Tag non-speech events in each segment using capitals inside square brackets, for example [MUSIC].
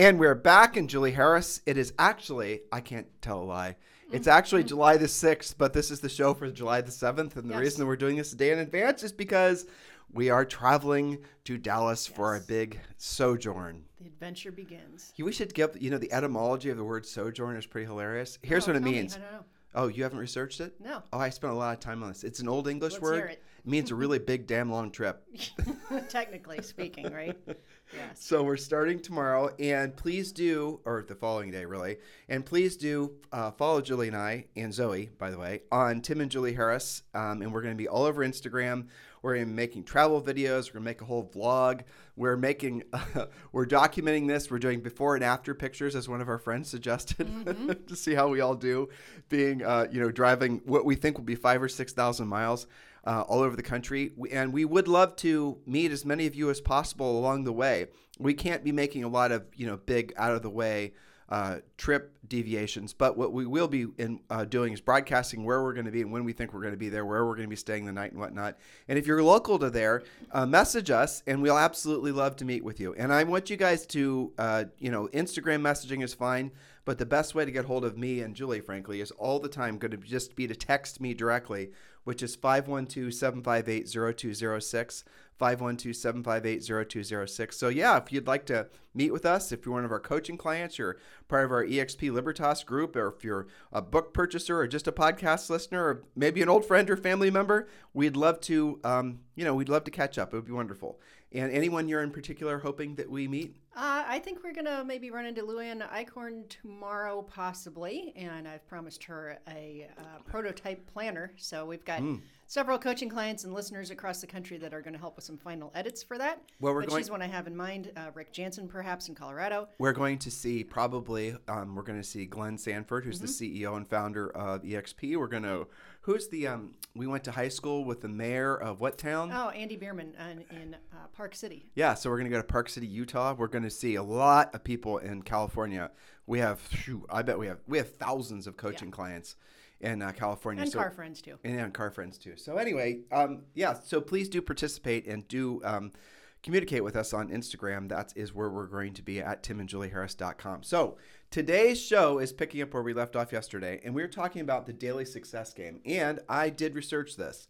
And we're back, in Julie Harris. It is actually, I can't tell a lie. It's mm-hmm. actually July the 6th, but this is the show for July the 7th. And the Yes. reason that we're doing this a day in advance is because we are traveling to Dallas for our Yes. big sojourn. The adventure begins. We should give, you know, the etymology of the word sojourn is pretty hilarious. Here's Oh, what it me. means. I don't know. Oh, you haven't researched it? No. Oh, I spent a lot of time on this. It's an old English Let's word. It. means a really big, damn long trip. [LAUGHS] Technically speaking, right? Yes. So we're starting tomorrow, and please do, or the following day, really, and please do uh, follow Julie and I and Zoe, by the way, on Tim and Julie Harris, um, and we're going to be all over Instagram. We're making travel videos. We're going to make a whole vlog. We're making, [LAUGHS] we're documenting this. We're doing before and after pictures, as one of our friends suggested, [LAUGHS] to see how we all do, being, uh, you know, driving what we think will be five or six thousand miles uh, all over the country. And we would love to meet as many of you as possible along the way. We can't be making a lot of, you know, big out of the way uh, trip deviations, but what we will be in, uh, doing is broadcasting where we're going to be and when we think we're going to be there, where we're going to be staying the night and whatnot. And if you're local to there, uh, message us, and we'll absolutely love to meet with you. And I want you guys to, uh, you know, Instagram messaging is fine, but the best way to get hold of me and Julie, frankly, is all the time going to just be to text me directly, which is 512 758 0206. 512-758-0206. So yeah, if you'd like to meet with us, if you're one of our coaching clients, you're part of our EXP Libertas group, or if you're a book purchaser or just a podcast listener, or maybe an old friend or family member, we'd love to, um, you know, we'd love to catch up. It would be wonderful. And anyone you're in particular hoping that we meet? Uh, I think we're gonna maybe run into Luann Eichhorn tomorrow, possibly, and I've promised her a uh, prototype planner. So we've got Hmm. several coaching clients and listeners across the country that are going to help with some final edits for that. Well, we're but going- she's one I have in mind. Uh, Rick Jansen, perhaps in Colorado. We're going to see probably um, we're going to see Glenn Sanford, who's the CEO and founder of EXP. We're going to who's the um, we went to high school with the mayor of what town? Oh, Andy Beerman in, in uh, Park City. Yeah, so we're going to go to Park City, Utah. We're going to see a lot of people in California. We have, phew, I bet we have, we have thousands of coaching clients in uh, California. And so, car friends too. and, and car friends too. So anyway, um, yeah. So please do participate and do um, communicate with us on Instagram. That is where we're going to be at timandjulieharris.com. So today's show is picking up where we left off yesterday, and we were talking about the daily success game. And I did research this.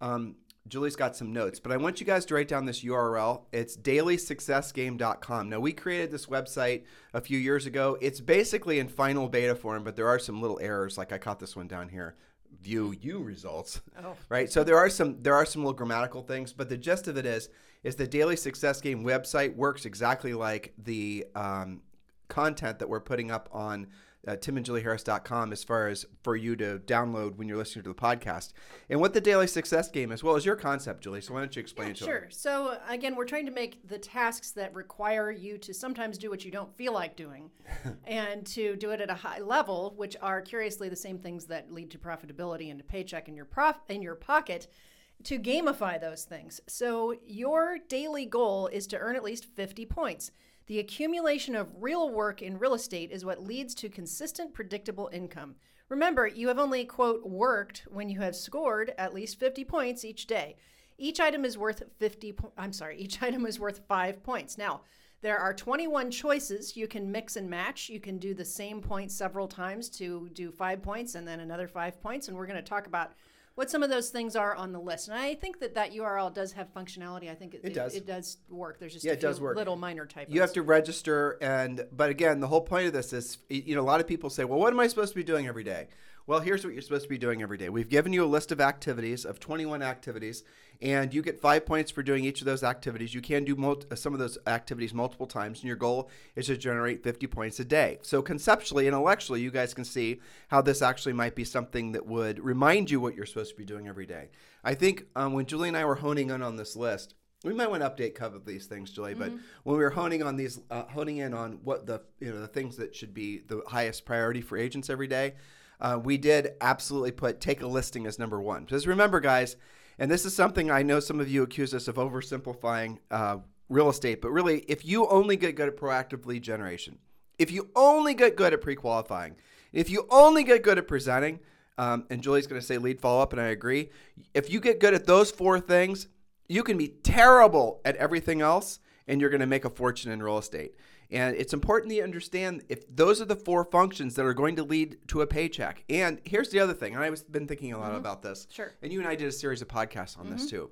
Um, Julie's got some notes, but I want you guys to write down this URL. It's dailysuccessgame.com. Now, we created this website a few years ago. It's basically in final beta form, but there are some little errors. Like I caught this one down here. View you results. Oh. [LAUGHS] Right. So there are some there are some little grammatical things, but the gist of it is is the Daily Success Game website works exactly like the um, content that we're putting up on uh, timandjulieharris.com as far as for you to download when you're listening to the podcast. And what the Daily Success Game is, well, is your concept, Julie. So why don't you explain it to Sure. them? So again, we're trying to make the tasks that require you to sometimes do what you don't feel like doing, [LAUGHS] and to do it at a high level, which are curiously the same things that lead to profitability and a paycheck in your prof in your pocket. To gamify those things. So your daily goal is to earn at least 50 points. The accumulation of real work in real estate is what leads to consistent, predictable income. Remember, you have only, quote, worked when you have scored at least 50 points each day. Each item is worth 50 po- I'm sorry, each [LAUGHS] item is worth 5 points. Now, there are 21 choices. You can mix and match. You can do the same point several times to do 5 points and then another 5 points and we're going to talk about what some of those things are on the list. And I think that that URL does have functionality. I think it, It does. It, does work. There's just Yeah, a it does work. little minor typos. You have to register, and but again, the whole point of this is, you know, a lot of people say, "Well, what am I supposed to be doing every day?" Well, here's what you're supposed to be doing every day. We've given you a list of activities of 21 activities, and you get five points for doing each of those activities. You can do mul- some of those activities multiple times, and your goal is to generate 50 points a day. So conceptually, intellectually, you guys can see how this actually might be something that would remind you what you're supposed to be doing every day. I think um, when Julie and I were honing in on this list, we might want to update cover of these things, Julie. But Mm-hmm. when we were honing on these, uh, honing in on what the you know the things that should be the highest priority for agents every day, uh, we did absolutely put take a listing as number one. Because remember, guys, and this is something I know some of you accuse us of oversimplifying uh, real estate, but really, if you only get good at proactive lead generation, if you only get good at pre-qualifying, if you only get good at presenting, um, and Julie's going to say lead follow up, and I agree. If you get good at those four things, you can be terrible at everything else, and you're going to make a fortune in real estate. And it's important that you understand if those are the four functions that are going to lead to a paycheck. And here's the other thing, and I've been thinking a lot mm-hmm. about this. Sure. And you and I did a series of podcasts on this mm-hmm. too.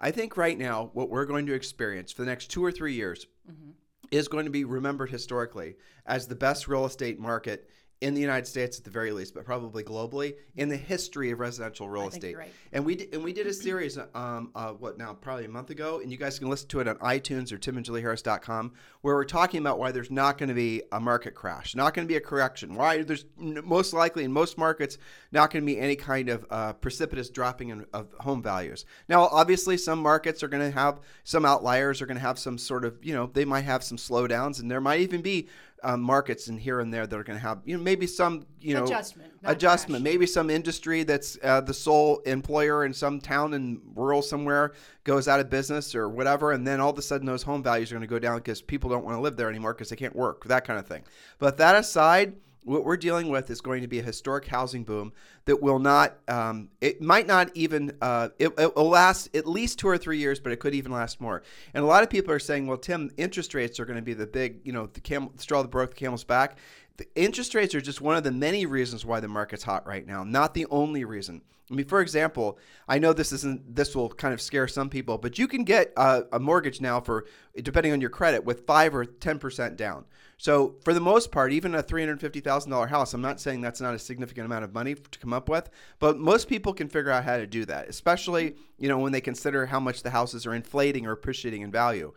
I think right now, what we're going to experience for the next two or three years mm-hmm. is going to be remembered historically as the best real estate market in the United States at the very least, but probably globally in the history of residential real estate. right. And we did, and we did a series, um, uh, what now, probably a month ago, and you guys can listen to it on iTunes or timandjulieharris.com, where we're talking about why there's not going to be a market crash, not going to be a correction, why there's n- most likely in most markets not going to be any kind of uh, precipitous dropping in, of home values. Now, obviously, some markets are going to have some outliers, are going to have some sort of, you know, they might have some slowdowns, and there might even be um, markets and here and there that are going to have, you know, maybe some, you know, Adjustment, adjustment. crash. Maybe some industry that's uh, the sole employer in some town in rural somewhere goes out of business or whatever, and then all of a sudden those home values are going to go down because people don't want to live there anymore because they can't work, that kind of thing. But that aside, what we're dealing with is going to be a historic housing boom that will not, um, it might not even, uh, it, it will last at least two or three years, but it could even last more. And a lot of people are saying, well, Tim, interest rates are going to be the big, you know, the camel, straw that broke the camel's back. The interest rates are just one of the many reasons why the market's hot right now, not the only reason. I mean, for example, I know this isn't this will kind of scare some people, but you can get a, a mortgage now for depending on your credit with five or ten percent down. So for the most part, even a three hundred fifty thousand dollar house, I'm not saying that's not a significant amount of money to come up with, but most people can figure out how to do that, especially you know when they consider how much the houses are inflating or appreciating in value.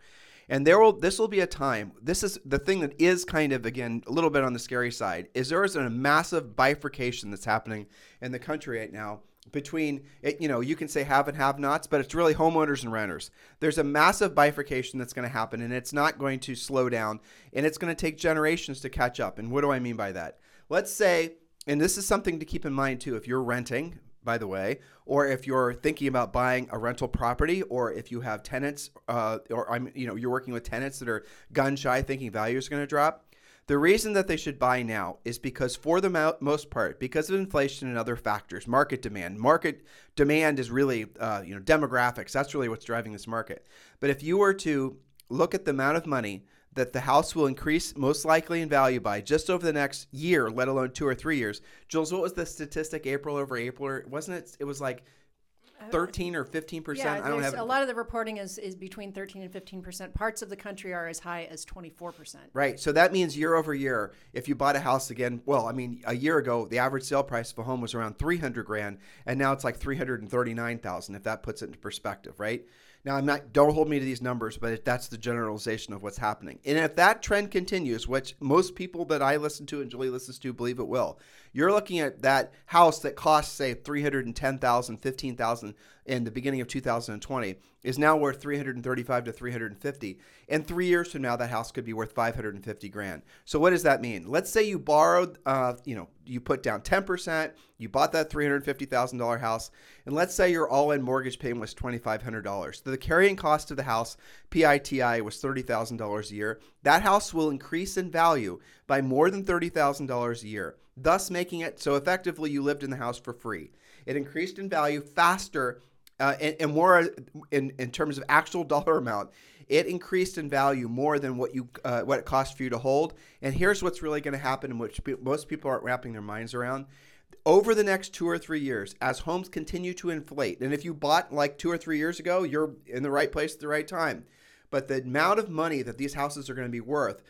And there will this will be a time. This is the thing that is kind of again a little bit on the scary side. Is there is a massive bifurcation that's happening in the country right now between you know you can say have and have nots, but it's really homeowners and renters. There's a massive bifurcation that's going to happen, and it's not going to slow down, and it's going to take generations to catch up. And what do I mean by that? Let's say, and this is something to keep in mind too, if you're renting by the way, or if you're thinking about buying a rental property, or if you have tenants, uh, or I'm, you know, you're working with tenants that are gun shy, thinking values are going to drop. The reason that they should buy now is because, for the mo- most part, because of inflation and other factors, market demand. Market demand is really, uh, you know, demographics. That's really what's driving this market. But if you were to look at the amount of money that the house will increase most likely in value by just over the next year, let alone two or three years. Jules, what was the statistic April over April? Wasn't it? It was like uh, 13 or 15 percent. Yeah, I don't have a lot of the reporting is, is between 13 and 15 percent. Parts of the country are as high as 24 percent. Right. So that means year over year, if you bought a house again, well, I mean, a year ago, the average sale price of a home was around 300 grand, and now it's like 339,000, if that puts it into perspective, right? Now, I'm not, don't hold me to these numbers, but that's the generalization of what's happening. And if that trend continues, which most people that I listen to and Julie listens to believe it will, you're looking at that house that costs, say, 310,000, 15,000 in the beginning of 2020 is now worth 335 to 350. And three years from now, that house could be worth 550 grand. So what does that mean? Let's say you borrowed, uh, you know, you put down 10%, you bought that $350,000 house, and let's say your all-in mortgage payment was $2,500. So the carrying cost of the house, PITI, was $30,000 a year. That house will increase in value by more than $30,000 a year, thus making it so effectively you lived in the house for free. It increased in value faster uh, and, and more in, in terms of actual dollar amount, it increased in value more than what you uh, what it cost for you to hold. And here's what's really going to happen, and which pe- most people aren't wrapping their minds around. Over the next two or three years, as homes continue to inflate, and if you bought like two or three years ago, you're in the right place at the right time. But the amount of money that these houses are going to be worth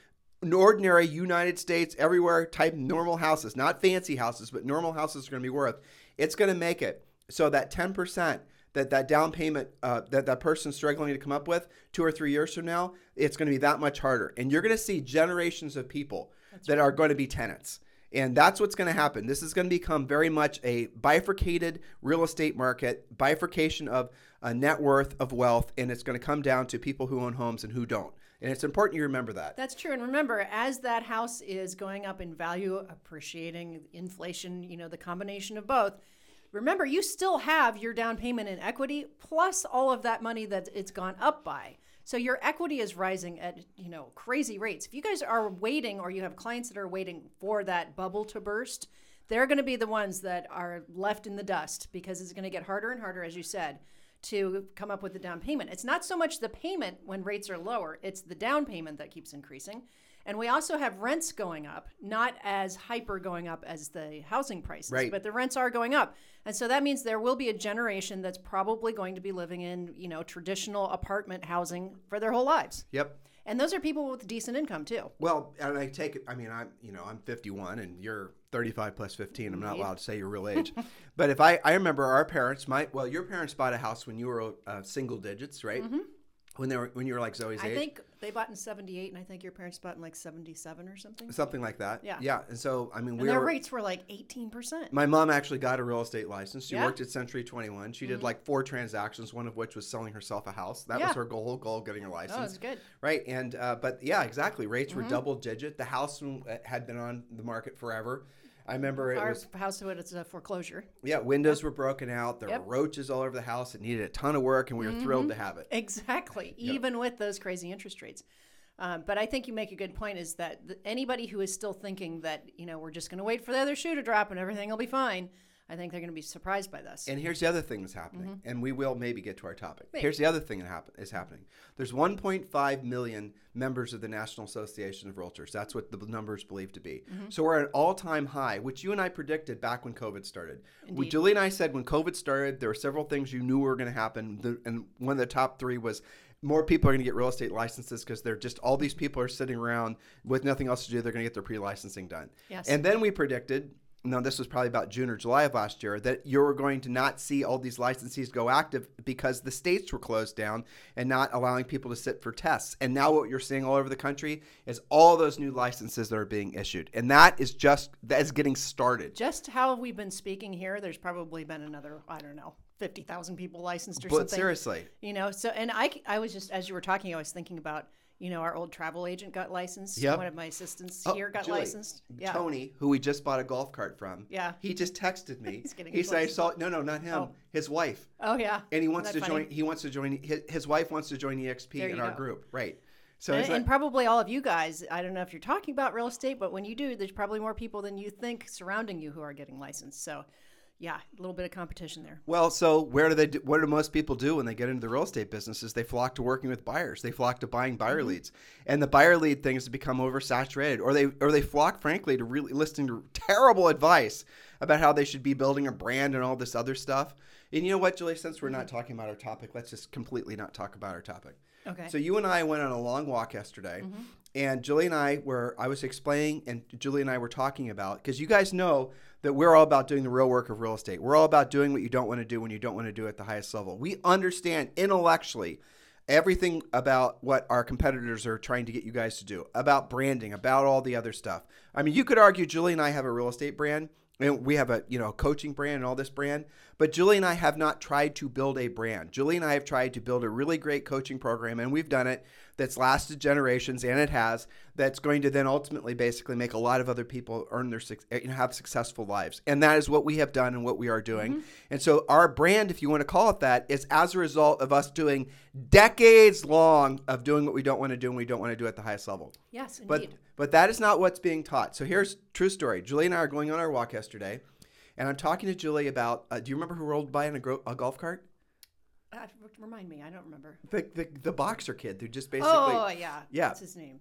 ordinary United States, everywhere type normal houses, not fancy houses, but normal houses are going to be worth. It's going to make it so that 10% that that down payment uh, that that person's struggling to come up with two or three years from now, it's going to be that much harder. And you're going to see generations of people that are going to be tenants. And that's what's going to happen. This is going to become very much a bifurcated real estate market, bifurcation of uh, net worth of wealth, and it's going to come down to people who own homes and who don't. And it's important you remember that. That's true. And remember, as that house is going up in value, appreciating, inflation, you know, the combination of both, remember, you still have your down payment in equity plus all of that money that it's gone up by. So your equity is rising at, you know, crazy rates. If you guys are waiting or you have clients that are waiting for that bubble to burst, they're going to be the ones that are left in the dust because it's going to get harder and harder, as you said, to come up with the down payment. It's not so much the payment when rates are lower, it's the down payment that keeps increasing. And we also have rents going up, not as hyper going up as the housing prices, Right. but the rents are going up. And so that means there will be a generation that's probably going to be living in, you know, traditional apartment housing for their whole lives. Yep. And those are people with decent income too. Well, and I take it. I mean, I'm you know I'm 51 and you're 35 plus 15. I'm not allowed to say your real age, but if I I remember our parents, my well, your parents bought a house when you were uh, single digits, right? When they were when you were like Zoe's Mm-hmm. I age, think they bought in 78 and I think your parents bought in like 77 or something. something like that. Yeah. yeah. And so I mean, we And their were. rates were like 18%. My mom actually got a real estate license. She Yeah. Mm-hmm. worked at Century 21. She did like four transactions, one of which was selling herself a house. That Yeah. was her goal, goal getting her license. Oh, it's good. Right. And, uh, but yeah, exactly. Rates Mm-hmm. were double digit. The house uh, had been on the market forever. I remember it Our was, house was a foreclosure. yeah, windows were broken out. There Yep. Mm-hmm. were roaches all over the house. It needed a ton of work, and we were thrilled to have it. Exactly, even with those crazy interest rates. Um, but I think you make a good point is that th- anybody who is still thinking that, you know, we're just going to wait for the other shoe to drop and everything will be fine, I think they're going to be surprised by this. And here's the other thing that's happening, Mm-hmm. and we will maybe get to our topic. Here's the other thing that happen- is happening. There's 1.5 million members of the National Association of Realtors. That's what the numbers believe to be. Mm-hmm. So we're at an all-time high, which you and I predicted back when COVID started. We, Julie and I said when COVID started, there were several things you knew were going to happen, the, and one of the top three was more people are going to get real estate licenses because they're just all these people are sitting around with nothing else to do. They're going to get their pre-licensing done. Yes. And then we predicted no, this was probably about June or July of last year, that you were going to not see all these licensees go active because the states were closed down and not allowing people to sit for tests. And now what you're seeing all over the country is all those new licenses that are being issued. And that is just, that is getting started. Just how we've been speaking here, there's probably been another, I don't know, 50,000 people licensed or But something. seriously, You know, so, and I, I was just, as you were talking, I was thinking about, you know, our old travel agent got licensed. Yep. One of my assistants Oh, here got Julie, licensed. Yeah. Tony, who we just bought a golf cart from, Yeah. he just texted me. [LAUGHS] He's getting he said, I saw, no, no, not him, Oh. his wife. Oh, yeah. And he wants to funny? join, he wants to join, his, his wife wants to join EXP There in our go. group. Right. So And, like- and probably all of you guys, I don't know if you're talking about real estate, but when you do, there's probably more people than you think surrounding you who are getting licensed. So, yeah, a little bit of competition there. Well, so where do they? Do, what do most people do when they get into the real estate business? Is they flock to working with buyers. They flock to buying buyer Mm-hmm. leads, and the buyer lead thing has become oversaturated. Or they or they flock, frankly, to really listening to [LAUGHS] terrible advice about how they should be building a brand and all this other stuff. And you know what, Julie? Since we're not talking about our topic, let's just completely not talk about our topic. Okay. So you and I went on a long walk yesterday, and Julie and I were. I was explaining, and Julie and I were talking about because you guys know that we're all about doing the real work of real estate. We're all about doing what you don't want to do when you don't want to do it at the highest level. We understand intellectually everything about what our competitors are trying to get you guys to do, about branding, about all the other stuff. I mean, you could argue Julie and I have a real estate brand and we have a you know coaching brand and all this brand but julie and i have not tried to build a brand julie and i have tried to build a really great coaching program and we've done it that's lasted generations and it has that's going to then ultimately basically make a lot of other people earn their suc- and have successful lives and that is what we have done and what we are doing and so our brand if you want to call it that is as a result of us doing decades long of doing what we don't want to do and we don't want to do at the highest level Yes, but indeed. but that is not what's being taught. So here's true story. Julie and I are going on our walk yesterday, and I'm talking to Julie about. Uh, do you remember who rolled by in a, gro- a golf cart? Uh, remind me, I don't remember. The, the the boxer kid who just basically. oh, yeah. yeah. What's his name?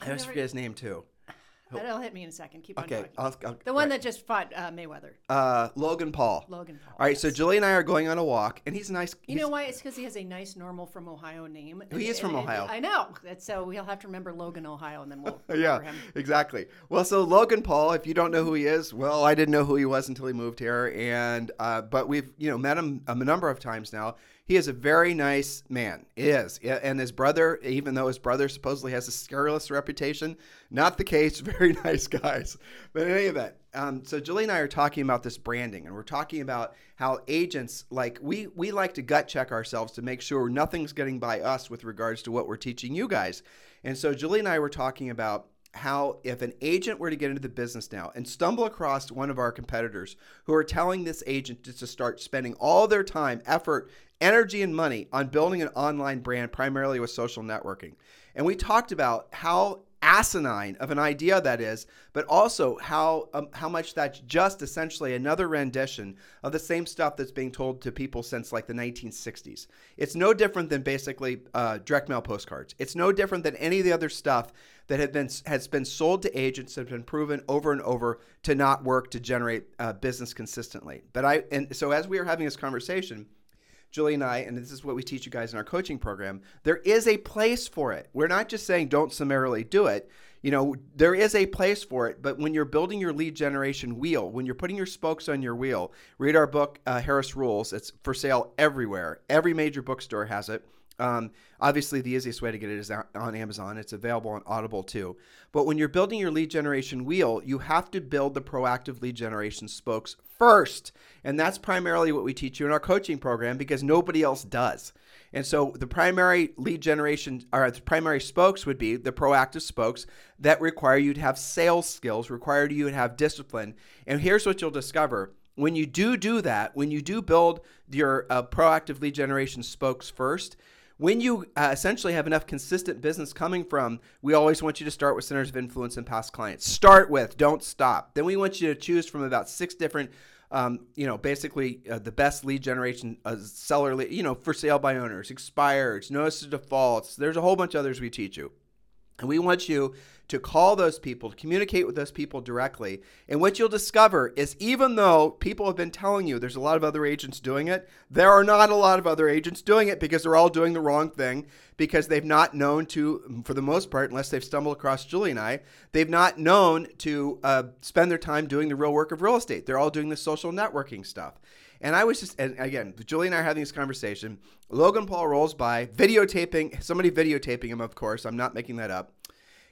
I I always forget his name too. [SIGHS] That'll hit me in a second. Keep on Okay, talking. I'll, I'll, the one right. that just fought uh, Mayweather, uh, Logan Paul. Logan Paul. All right, so yes. Julie and I are going on a walk, and he's a nice. You know why? It's because he has a nice, normal from Ohio name. He is from And- and- Ohio. I know. That's, so we'll have to remember Logan, Ohio, and then we'll [LAUGHS] Yeah, remember him. exactly. Well, so Logan Paul, if you don't know who he is, well, I didn't know who he was until he moved here, and uh, but we've you know met him a number of times now. He is a very nice man. He is. And his brother, even though his brother supposedly has a scurrilous reputation, not the case. [LAUGHS] Very nice guys. But in any event, um, so Julie and I are talking about this branding, and we're talking about how agents like we we like to gut check ourselves to make sure nothing's getting by us with regards to what we're teaching you guys. And so Julie and I were talking about how if an agent were to get into the business now and stumble across one of our competitors who are telling this agent to start spending all their time, effort, energy, and money on building an online brand primarily with social networking. And we talked about how asinine of an idea that is, but also how um, how much that's just essentially another rendition of the same stuff that's being told to people since like the 1960s. It's no different than basically uh, direct mail postcards. It's no different than any of the other stuff that had been has been sold to agents have been proven over and over to not work to generate uh, business consistently. But I and so as we are having this conversation Julie and I, and this is what we teach you guys in our coaching program, there is a place for it. We're not just saying don't summarily do it. You know, there is a place for it, but when you're building your lead generation wheel, when you're putting your spokes on your wheel, read our book, uh, Harris Rules. It's for sale everywhere. Every major bookstore has it. Um, obviously, the easiest way to get it is on Amazon. It's available on Audible too. But when you're building your lead generation wheel, you have to build the proactive lead generation spokes first. And that's primarily what we teach you in our coaching program because nobody else does. And so the primary lead generation or the primary spokes would be the proactive spokes that require you to have sales skills, require you to have discipline. And here's what you'll discover when you do do that, when you do build your uh, proactive lead generation spokes first, when you uh, essentially have enough consistent business coming from, we always want you to start with centers of influence and past clients. Start with, don't stop. Then we want you to choose from about six different, um, you know, basically uh, the best lead generation uh, seller, lead, you know, for sale by owners, expireds, notice of defaults. There's a whole bunch of others we teach you. And we want you to call those people, to communicate with those people directly. And what you'll discover is even though people have been telling you there's a lot of other agents doing it, there are not a lot of other agents doing it because they're all doing the wrong thing because they've not known to, for the most part, unless they've stumbled across Julie and I, they've not known to uh, spend their time doing the real work of real estate. They're all doing the social networking stuff. And I was just, and again, Julie and I are having this conversation. Logan Paul rolls by, videotaping, somebody videotaping him, of course. I'm not making that up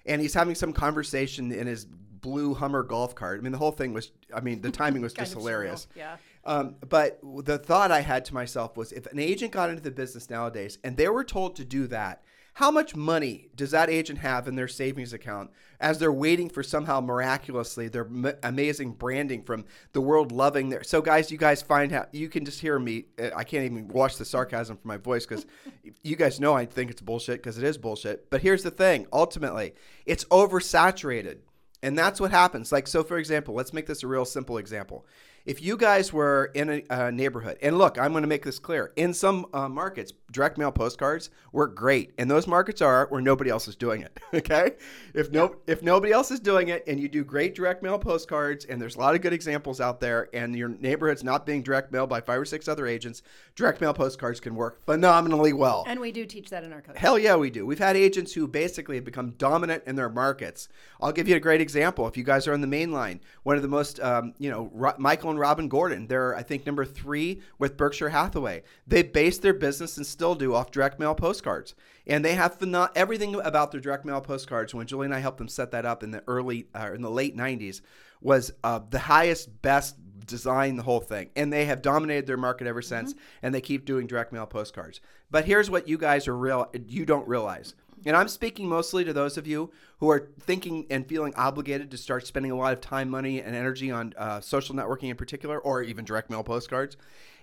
and he's having some conversation in his blue Hummer golf cart. I mean, the whole thing was, I mean, the timing was [LAUGHS] just hilarious. Surreal. Yeah. Um, but the thought I had to myself was if an agent got into the business nowadays and they were told to do that, how much money does that agent have in their savings account as they're waiting for somehow miraculously their m- amazing branding from the world loving their? So, guys, you guys find out you can just hear me. Uh, I can't even watch the sarcasm from my voice because [LAUGHS] you guys know I think it's bullshit because it is bullshit. But here's the thing: ultimately, it's oversaturated, and that's what happens. Like, so for example, let's make this a real simple example if you guys were in a, a neighborhood, and look, I'm going to make this clear. In some uh, markets, direct mail postcards work great, and those markets are where nobody else is doing it. [LAUGHS] Okay, if no, if nobody else is doing it, and you do great direct mail postcards, and there's a lot of good examples out there, and your neighborhood's not being direct mailed by five or six other agents, direct mail postcards can work phenomenally well. And we do teach that in our coaching. Hell yeah, we do. We've had agents who basically have become dominant in their markets. I'll give you a great example. If you guys are on the main line, one of the most, um, you know, Michael and Robin Gordon. They're, I think, number three with Berkshire Hathaway. They base their business and still do off direct mail postcards. And they have phenom- everything about their direct mail postcards. When Julie and I helped them set that up in the early, uh, in the late 90s, was uh, the highest, best design, the whole thing. And they have dominated their market ever since. Mm-hmm. And they keep doing direct mail postcards. But here's what you guys are real, you don't realize and I'm speaking mostly to those of you who are thinking and feeling obligated to start spending a lot of time, money, and energy on uh, social networking in particular, or even direct mail postcards,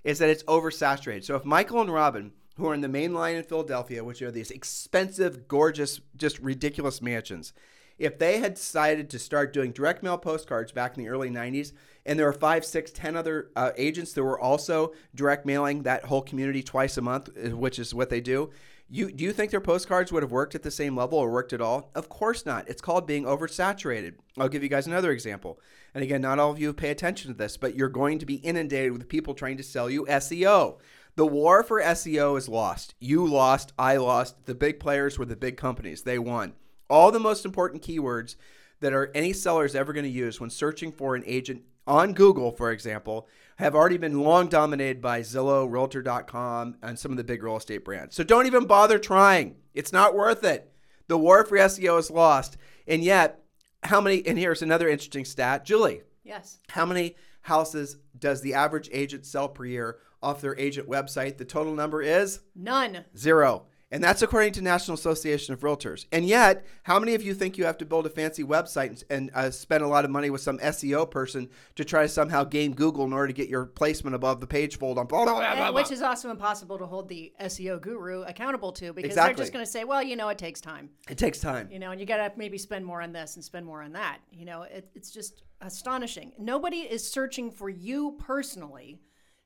is that it's oversaturated. So if Michael and Robin, who are in the main line in Philadelphia, which are these expensive, gorgeous, just ridiculous mansions, if they had decided to start doing direct mail postcards back in the early 90s, and there were five, six, ten other uh, agents that were also direct mailing that whole community twice a month, uh, which is what they do, you do you think their postcards would have worked at the same level or worked at all? Of course not. It's called being oversaturated. I'll give you guys another example. And again, not all of you pay attention to this, but you're going to be inundated with people trying to sell you SEO. The war for SEO is lost. You lost, I lost. The big players were the big companies. They won. All the most important keywords that are any seller is ever going to use when searching for an agent on Google, for example, have already been long dominated by Zillow, Realtor.com, and some of the big real estate brands. So don't even bother trying. It's not worth it. The war for SEO is lost. And yet, how many, and here's another interesting stat Julie, Yes. how many houses does the average agent sell per year off their agent website? The total number is None. Zero. And that's according to National Association of Realtors. And yet, how many of you think you have to build a fancy website and, and uh, spend a lot of money with some SEO person to try to somehow game Google in order to get your placement above the page fold on blah, blah, blah, blah, which is also impossible to hold the SEO guru accountable to because Exactly. they're just going to say, well, you know, it takes time, It takes time. you know, and you got to maybe spend more on this and spend more on that. You know, it, it's just astonishing. Nobody is searching for you personally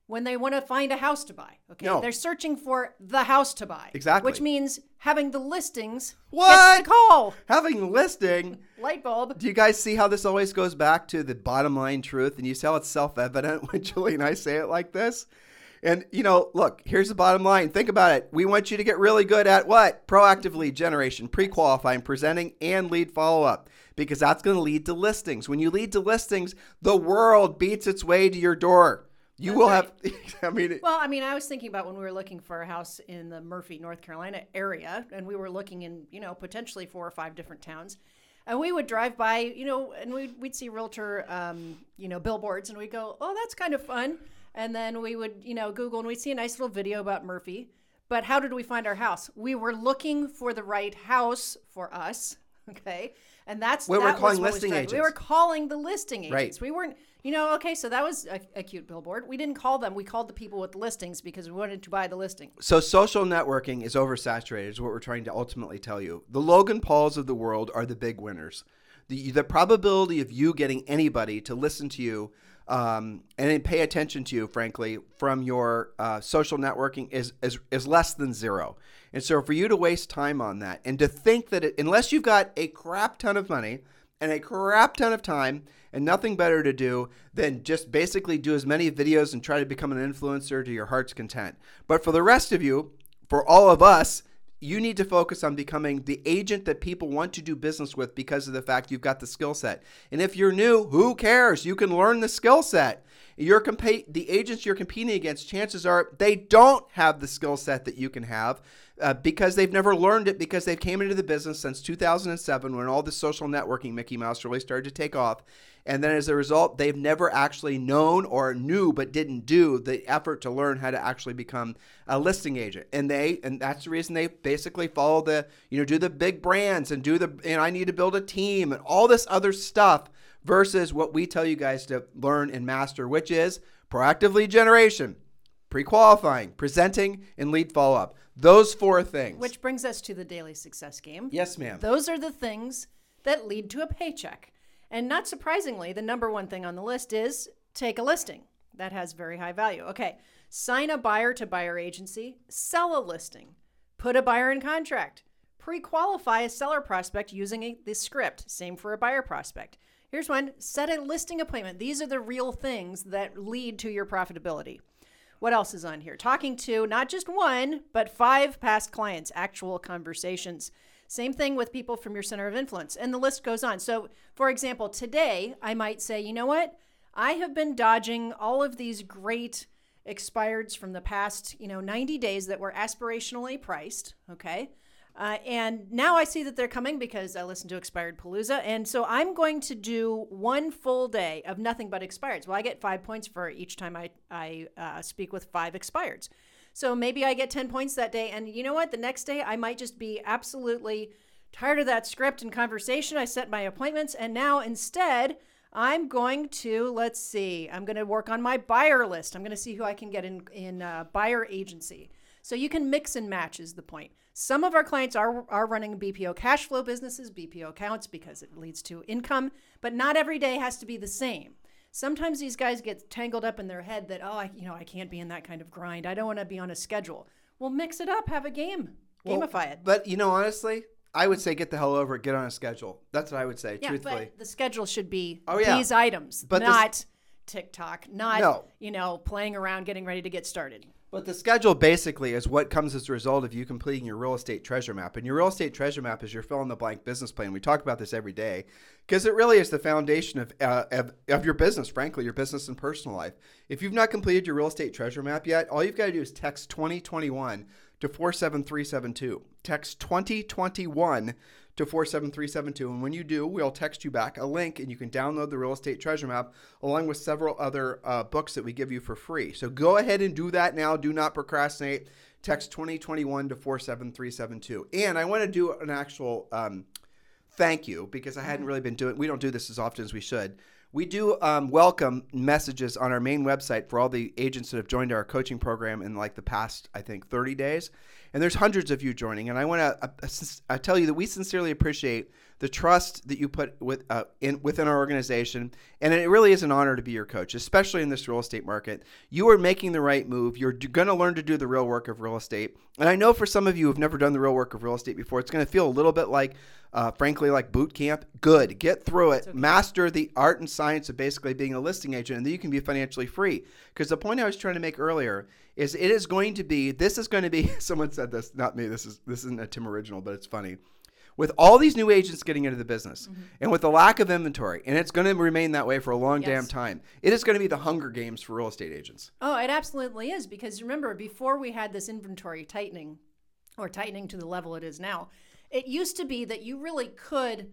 when they want to find a house to buy. Okay, No. they're searching for the house to buy. Exactly. Which means having the listings What? the call. Having listing, [LAUGHS] Light bulb. do you guys see how this always goes back to the bottom line truth? And you see how it's self evident [LAUGHS] when Julie and I say it like this? And, you know, look, here's the bottom line. Think about it. We want you to get really good at what? Proactive lead generation, pre qualifying, presenting, and lead follow up, because that's going to lead to listings. When you lead to listings, the world beats its way to your door. You That's will right. have, [LAUGHS] I mean, Well, I mean, I was thinking about when we were looking for a house in the Murphy, North Carolina area, and we were looking in, you know, potentially four or five different towns. And we would drive by, you know, and we'd, we'd see realtor, um, you know, billboards, and we'd go, oh, that's kind of fun. And then we would, you know, Google and we'd see a nice little video about Murphy. But how did we find our house? We were looking for the right house for us. [LAUGHS] Okay. And that's We were that was calling listing We agents. were calling the listing agents. Right. We weren't, you know, okay, so that was a, a cute billboard. We didn't call them. We called the people with listings because we wanted to buy the listing. So social networking is oversaturated, is what we're trying to ultimately tell you. The Logan Pauls of the world are the big winners. The, the probability of you getting anybody to listen to you um, and pay attention to you, frankly, from your uh, social networking is, is is less than zero. And so for you to waste time on that and to think that it, unless you've got a crap ton of money and a crap ton of time and nothing better to do than just basically do as many videos and try to become an influencer to your heart's content. But for the rest of you, for all of us, you need to focus on becoming the agent that people want to do business with because of the fact you've got the skill set. And if you're new, who cares? You can learn the skill set. The agents you're competing against, chances are they don't have the skill set that you can have uh, because they've never learned it because they've came into the business since 2007 when all the social networking Mickey Mouse really started to take off. And then as a result, they've never actually known or knew but didn't do the effort to learn how to actually become a listing agent. And they and that's the reason they basically follow the, you know, do the big brands and do the and I need to build a team and all this other stuff versus what we tell you guys to learn and master, which is proactive lead generation, pre-qualifying, presenting, and lead follow-up. Those four things. Which brings us to the daily success game. yes, ma'am. Those are the things that lead to a paycheck. And not surprisingly, the number one thing on the list is take a listing. That has very high value. Okay, sign a buyer to buyer agency, sell a listing, put a buyer in contract, pre qualify a seller prospect using a, the script. Same for a buyer prospect. Here's one set a listing appointment. These are the real things that lead to your profitability. What else is on here? Talking to not just one, but five past clients, actual conversations. Same thing with people from your center of influence. And the list goes on. So, for example, today I might say, you know what? I have been dodging all of these great expireds from the past, you know, 90 days that were aspirationally priced. Okay. Uh, and now I see that they're coming because I listened to Expired Palooza. And so I'm going to do one full day of nothing but expireds. Well, I get five points for each time I, I uh, speak with five expireds. So maybe I get 10 points that day. And you know what? The next day I might just be absolutely tired of that script and conversation. I set my appointments. And now instead, I'm going to, let's see, I'm going to work on my buyer list. I'm going to see who I can get in, in uh, buyer agency. So you can mix and match, is the point. Some of our clients are, are running BPO cash flow businesses, BPO accounts, because it leads to income, but not every day has to be the same. Sometimes these guys get tangled up in their head that, oh, I, you know, I can't be in that kind of grind. I don't want to be on a schedule. Well, mix it up, have a game, gamify it. But you know, honestly, I would say get the hell over it. Get on a schedule. That's what I would say. Yeah, truthfully. but the schedule should be Oh, yeah. these items, But this- not TikTok, not No. you know playing around, getting ready to get started. But the schedule basically is what comes as a result of you completing your real estate treasure map. And your real estate treasure map is your fill in the blank business plan. We talk about this every day because it really is the foundation of, uh, of, of your business, frankly, your business and personal life. If you've not completed your real estate treasure map yet, all you've got to do is text 2021 to 47372. Text 2021 to 47372. And when you do, we'll text you back a link and you can download the real estate treasure map along with several other uh, books that we give you for free. So go ahead and do that now. Do not procrastinate. Text 2021 to 47372. And I want to do an actual um, thank you because I hadn't really been doing we don't do this as often as we should. We do um, welcome messages on our main website for all the agents that have joined our coaching program in like the past, I think, 30 days. And there's hundreds of you joining. And I want to uh, uh, tell you that we sincerely appreciate the trust that you put with uh, in within our organization. And it really is an honor to be your coach, especially in this real estate market. You are making the right move. You're going to learn to do the real work of real estate. And I know for some of you who've never done the real work of real estate before, it's going to feel a little bit like, uh, frankly, like boot camp. Good. Get through it. Okay. Master the art and science of basically being a listing agent, and then you can be financially free. Because the point I was trying to make earlier is it is going to be this is going to be [LAUGHS] someone said this not me this is this isn't a tim original but it's funny with all these new agents getting into the business mm-hmm. and with the lack of inventory and it's going to remain that way for a long yes. damn time it is going to be the hunger games for real estate agents oh it absolutely is because remember before we had this inventory tightening or tightening to the level it is now it used to be that you really could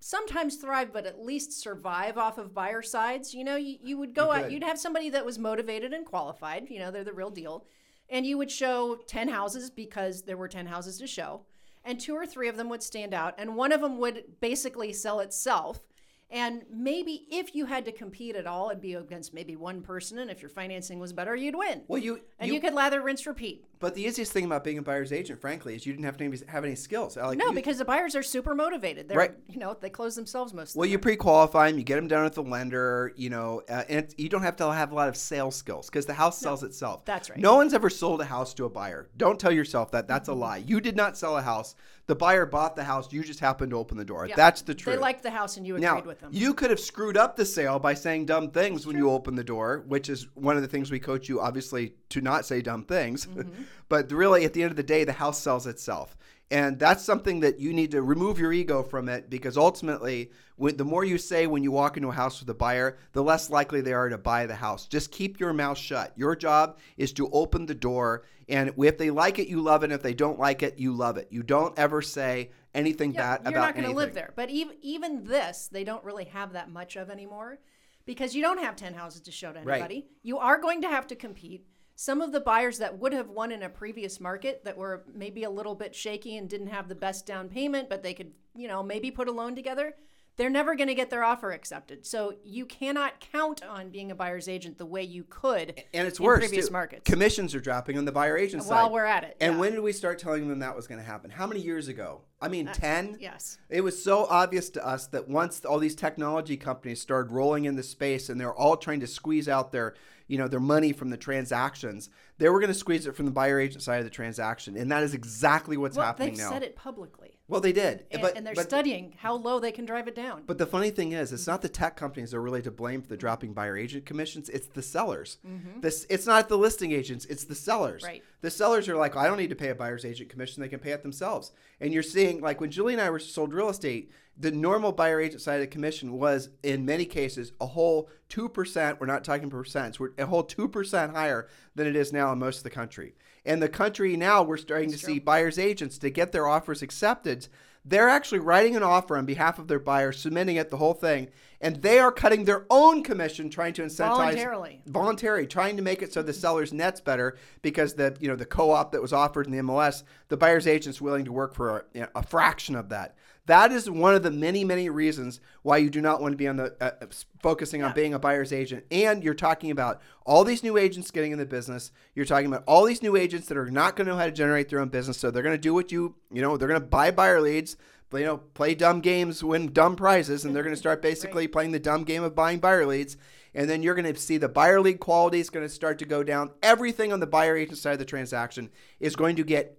sometimes thrive, but at least survive off of buyer sides. You know, you, you would go you out, you'd have somebody that was motivated and qualified, you know, they're the real deal. And you would show 10 houses because there were 10 houses to show. And two or three of them would stand out, and one of them would basically sell itself. And maybe if you had to compete at all, it'd be against maybe one person, and if your financing was better, you'd win. Well, you and you, you could lather, rinse, repeat. But the easiest thing about being a buyer's agent, frankly, is you didn't have to have any skills. Like no, you, because the buyers are super motivated. They're, right. You know, they close themselves most. Well, the you pre-qualify them, you get them down at the lender. You know, uh, and you don't have to have a lot of sales skills because the house sells no, itself. That's right. No one's ever sold a house to a buyer. Don't tell yourself that. That's mm-hmm. a lie. You did not sell a house. The buyer bought the house. You just happened to open the door. Yeah. That's the truth. They liked the house, and you agreed now, with them. You could have screwed up the sale by saying dumb things That's when true. you open the door, which is one of the things we coach you, obviously, to not say dumb things. Mm-hmm. [LAUGHS] but really, at the end of the day, the house sells itself. And that's something that you need to remove your ego from it because ultimately, when, the more you say when you walk into a house with a buyer, the less likely they are to buy the house. Just keep your mouth shut. Your job is to open the door. And if they like it, you love it. If they don't like it, you love it. You don't ever say anything yeah, bad about anything. You're not going to live there. But even, even this, they don't really have that much of anymore because you don't have 10 houses to show to anybody. Right. You are going to have to compete some of the buyers that would have won in a previous market that were maybe a little bit shaky and didn't have the best down payment, but they could, you know, maybe put a loan together, they're never going to get their offer accepted. So you cannot count on being a buyer's agent the way you could. And it's in worse. Previous too. markets. Commissions are dropping on the buyer agent side. While we're at it. And yeah. when did we start telling them that was going to happen? How many years ago? I mean, uh, 10? Yes. It was so obvious to us that once all these technology companies started rolling in the space and they're all trying to squeeze out their you know their money from the transactions they were going to squeeze it from the buyer agent side of the transaction and that is exactly what's well, happening they've now. said it publicly. Well they did and, but, and they're but, studying how low they can drive it down. But the funny thing is it's not the tech companies that are really to blame for the dropping buyer agent commissions it's the sellers. Mm-hmm. this it's not the listing agents it's the sellers. Right. The sellers are like i don't need to pay a buyer's agent commission they can pay it themselves. And you're seeing like when julie and i were sold real estate the normal buyer agent side of the commission was in many cases a whole 2%. We're not talking percents, we're a whole 2% higher than it is now in most of the country. And the country now, we're starting That's to true. see buyers agents to get their offers accepted. They're actually writing an offer on behalf of their buyer, submitting it, the whole thing, and they are cutting their own commission, trying to incentivize voluntarily, voluntary, trying to make it so the seller's net's better because the you know the co-op that was offered in the MLS, the buyer's agent's willing to work for a, you know, a fraction of that. That is one of the many, many reasons why you do not want to be on the uh, uh, focusing yeah. on being a buyer's agent. And you're talking about all these new agents getting in the business. You're talking about all these new agents that are not going to know how to generate their own business. So they're going to do what you, you know, they're going to buy buyer leads, you know, play dumb games, win dumb prizes, and they're going to start [LAUGHS] basically right. playing the dumb game of buying buyer leads. And then you're going to see the buyer lead quality is going to start to go down. Everything on the buyer agent side of the transaction is going to get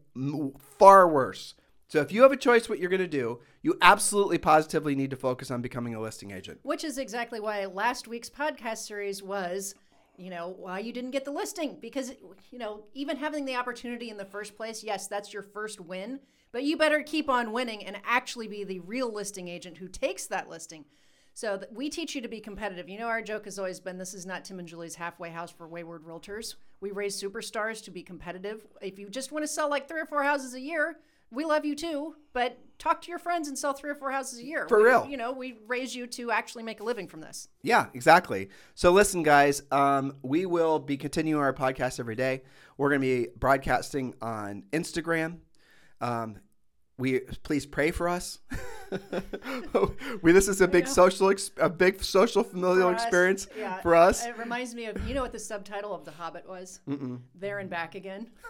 far worse so if you have a choice what you're going to do, you absolutely positively need to focus on becoming a listing agent. Which is exactly why last week's podcast series was you know, why you didn't get the listing. Because, you know, even having the opportunity in the first place, yes, that's your first win, but you better keep on winning and actually be the real listing agent who takes that listing. So th- we teach you to be competitive. You know, our joke has always been this is not Tim and Julie's halfway house for wayward realtors. We raise superstars to be competitive. If you just want to sell like three or four houses a year, we love you too, but talk to your friends and sell three or four houses a year. For We- real. You know, we raise you to actually make a living from this. Yeah, exactly. So listen, guys, um, we will be continuing our podcast every day. We're going to be broadcasting on Instagram. Um, we please pray for us. [LAUGHS] we this is a big know. social ex- a big social familial us, experience yeah. for us. It reminds me of you know what the subtitle of The Hobbit was? Mm-mm. There and back again. [LAUGHS]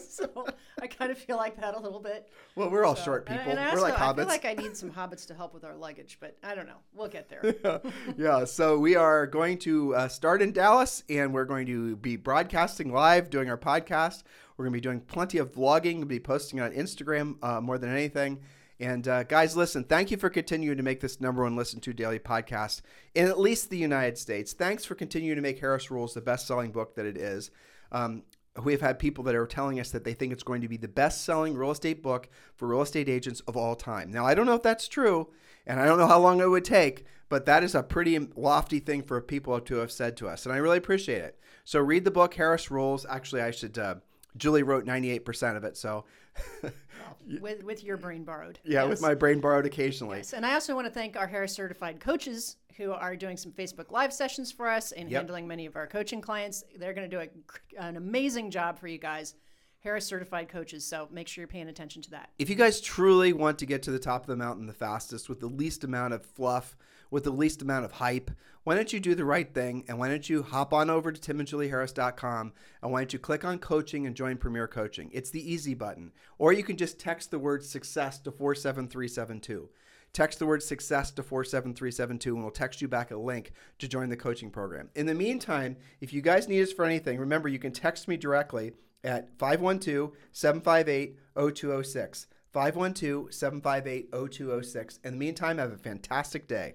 [LAUGHS] so I kind of feel like that a little bit. Well, we're all So- short people. And I we're like I hobbits. feel like I need some hobbits to help with our luggage, but I don't know. We'll get there. [LAUGHS] yeah, so we are going to uh, start in Dallas and we're going to be broadcasting live, doing our podcast. We're going to be doing plenty of vlogging, we'll be posting on Instagram uh, more than anything. And uh, guys, listen, thank you for continuing to make this number one listen to daily podcast in at least the United States. Thanks for continuing to make Harris Rules the best selling book that it is. Um, We've had people that are telling us that they think it's going to be the best selling real estate book for real estate agents of all time. Now, I don't know if that's true, and I don't know how long it would take, but that is a pretty lofty thing for people to have said to us, and I really appreciate it. So, read the book, Harris Rules. Actually, I should, uh, Julie wrote 98% of it, so [LAUGHS] with with your brain borrowed. yeah, Yes. with my brain borrowed occasionally. Yes, and I also want to thank our Harris certified coaches who are doing some Facebook Live sessions for us and Yep. handling many of our coaching clients. They're going to do a, an amazing job for you guys. Harris certified coaches, so make sure you're paying attention to that. if you guys truly want to get to the top of the mountain the fastest with the least amount of fluff, with the least amount of hype, why don't you do the right thing and why don't you hop on over to timandjulieharris.com and why don't you click on coaching and join Premier Coaching? It's the easy button. Or you can just text the word success to 47372. Text the word success to 47372 and we'll text you back a link to join the coaching program. In the meantime, if you guys need us for anything, remember you can text me directly at 512 758 0206. 512 758 0206. In the meantime, have a fantastic day.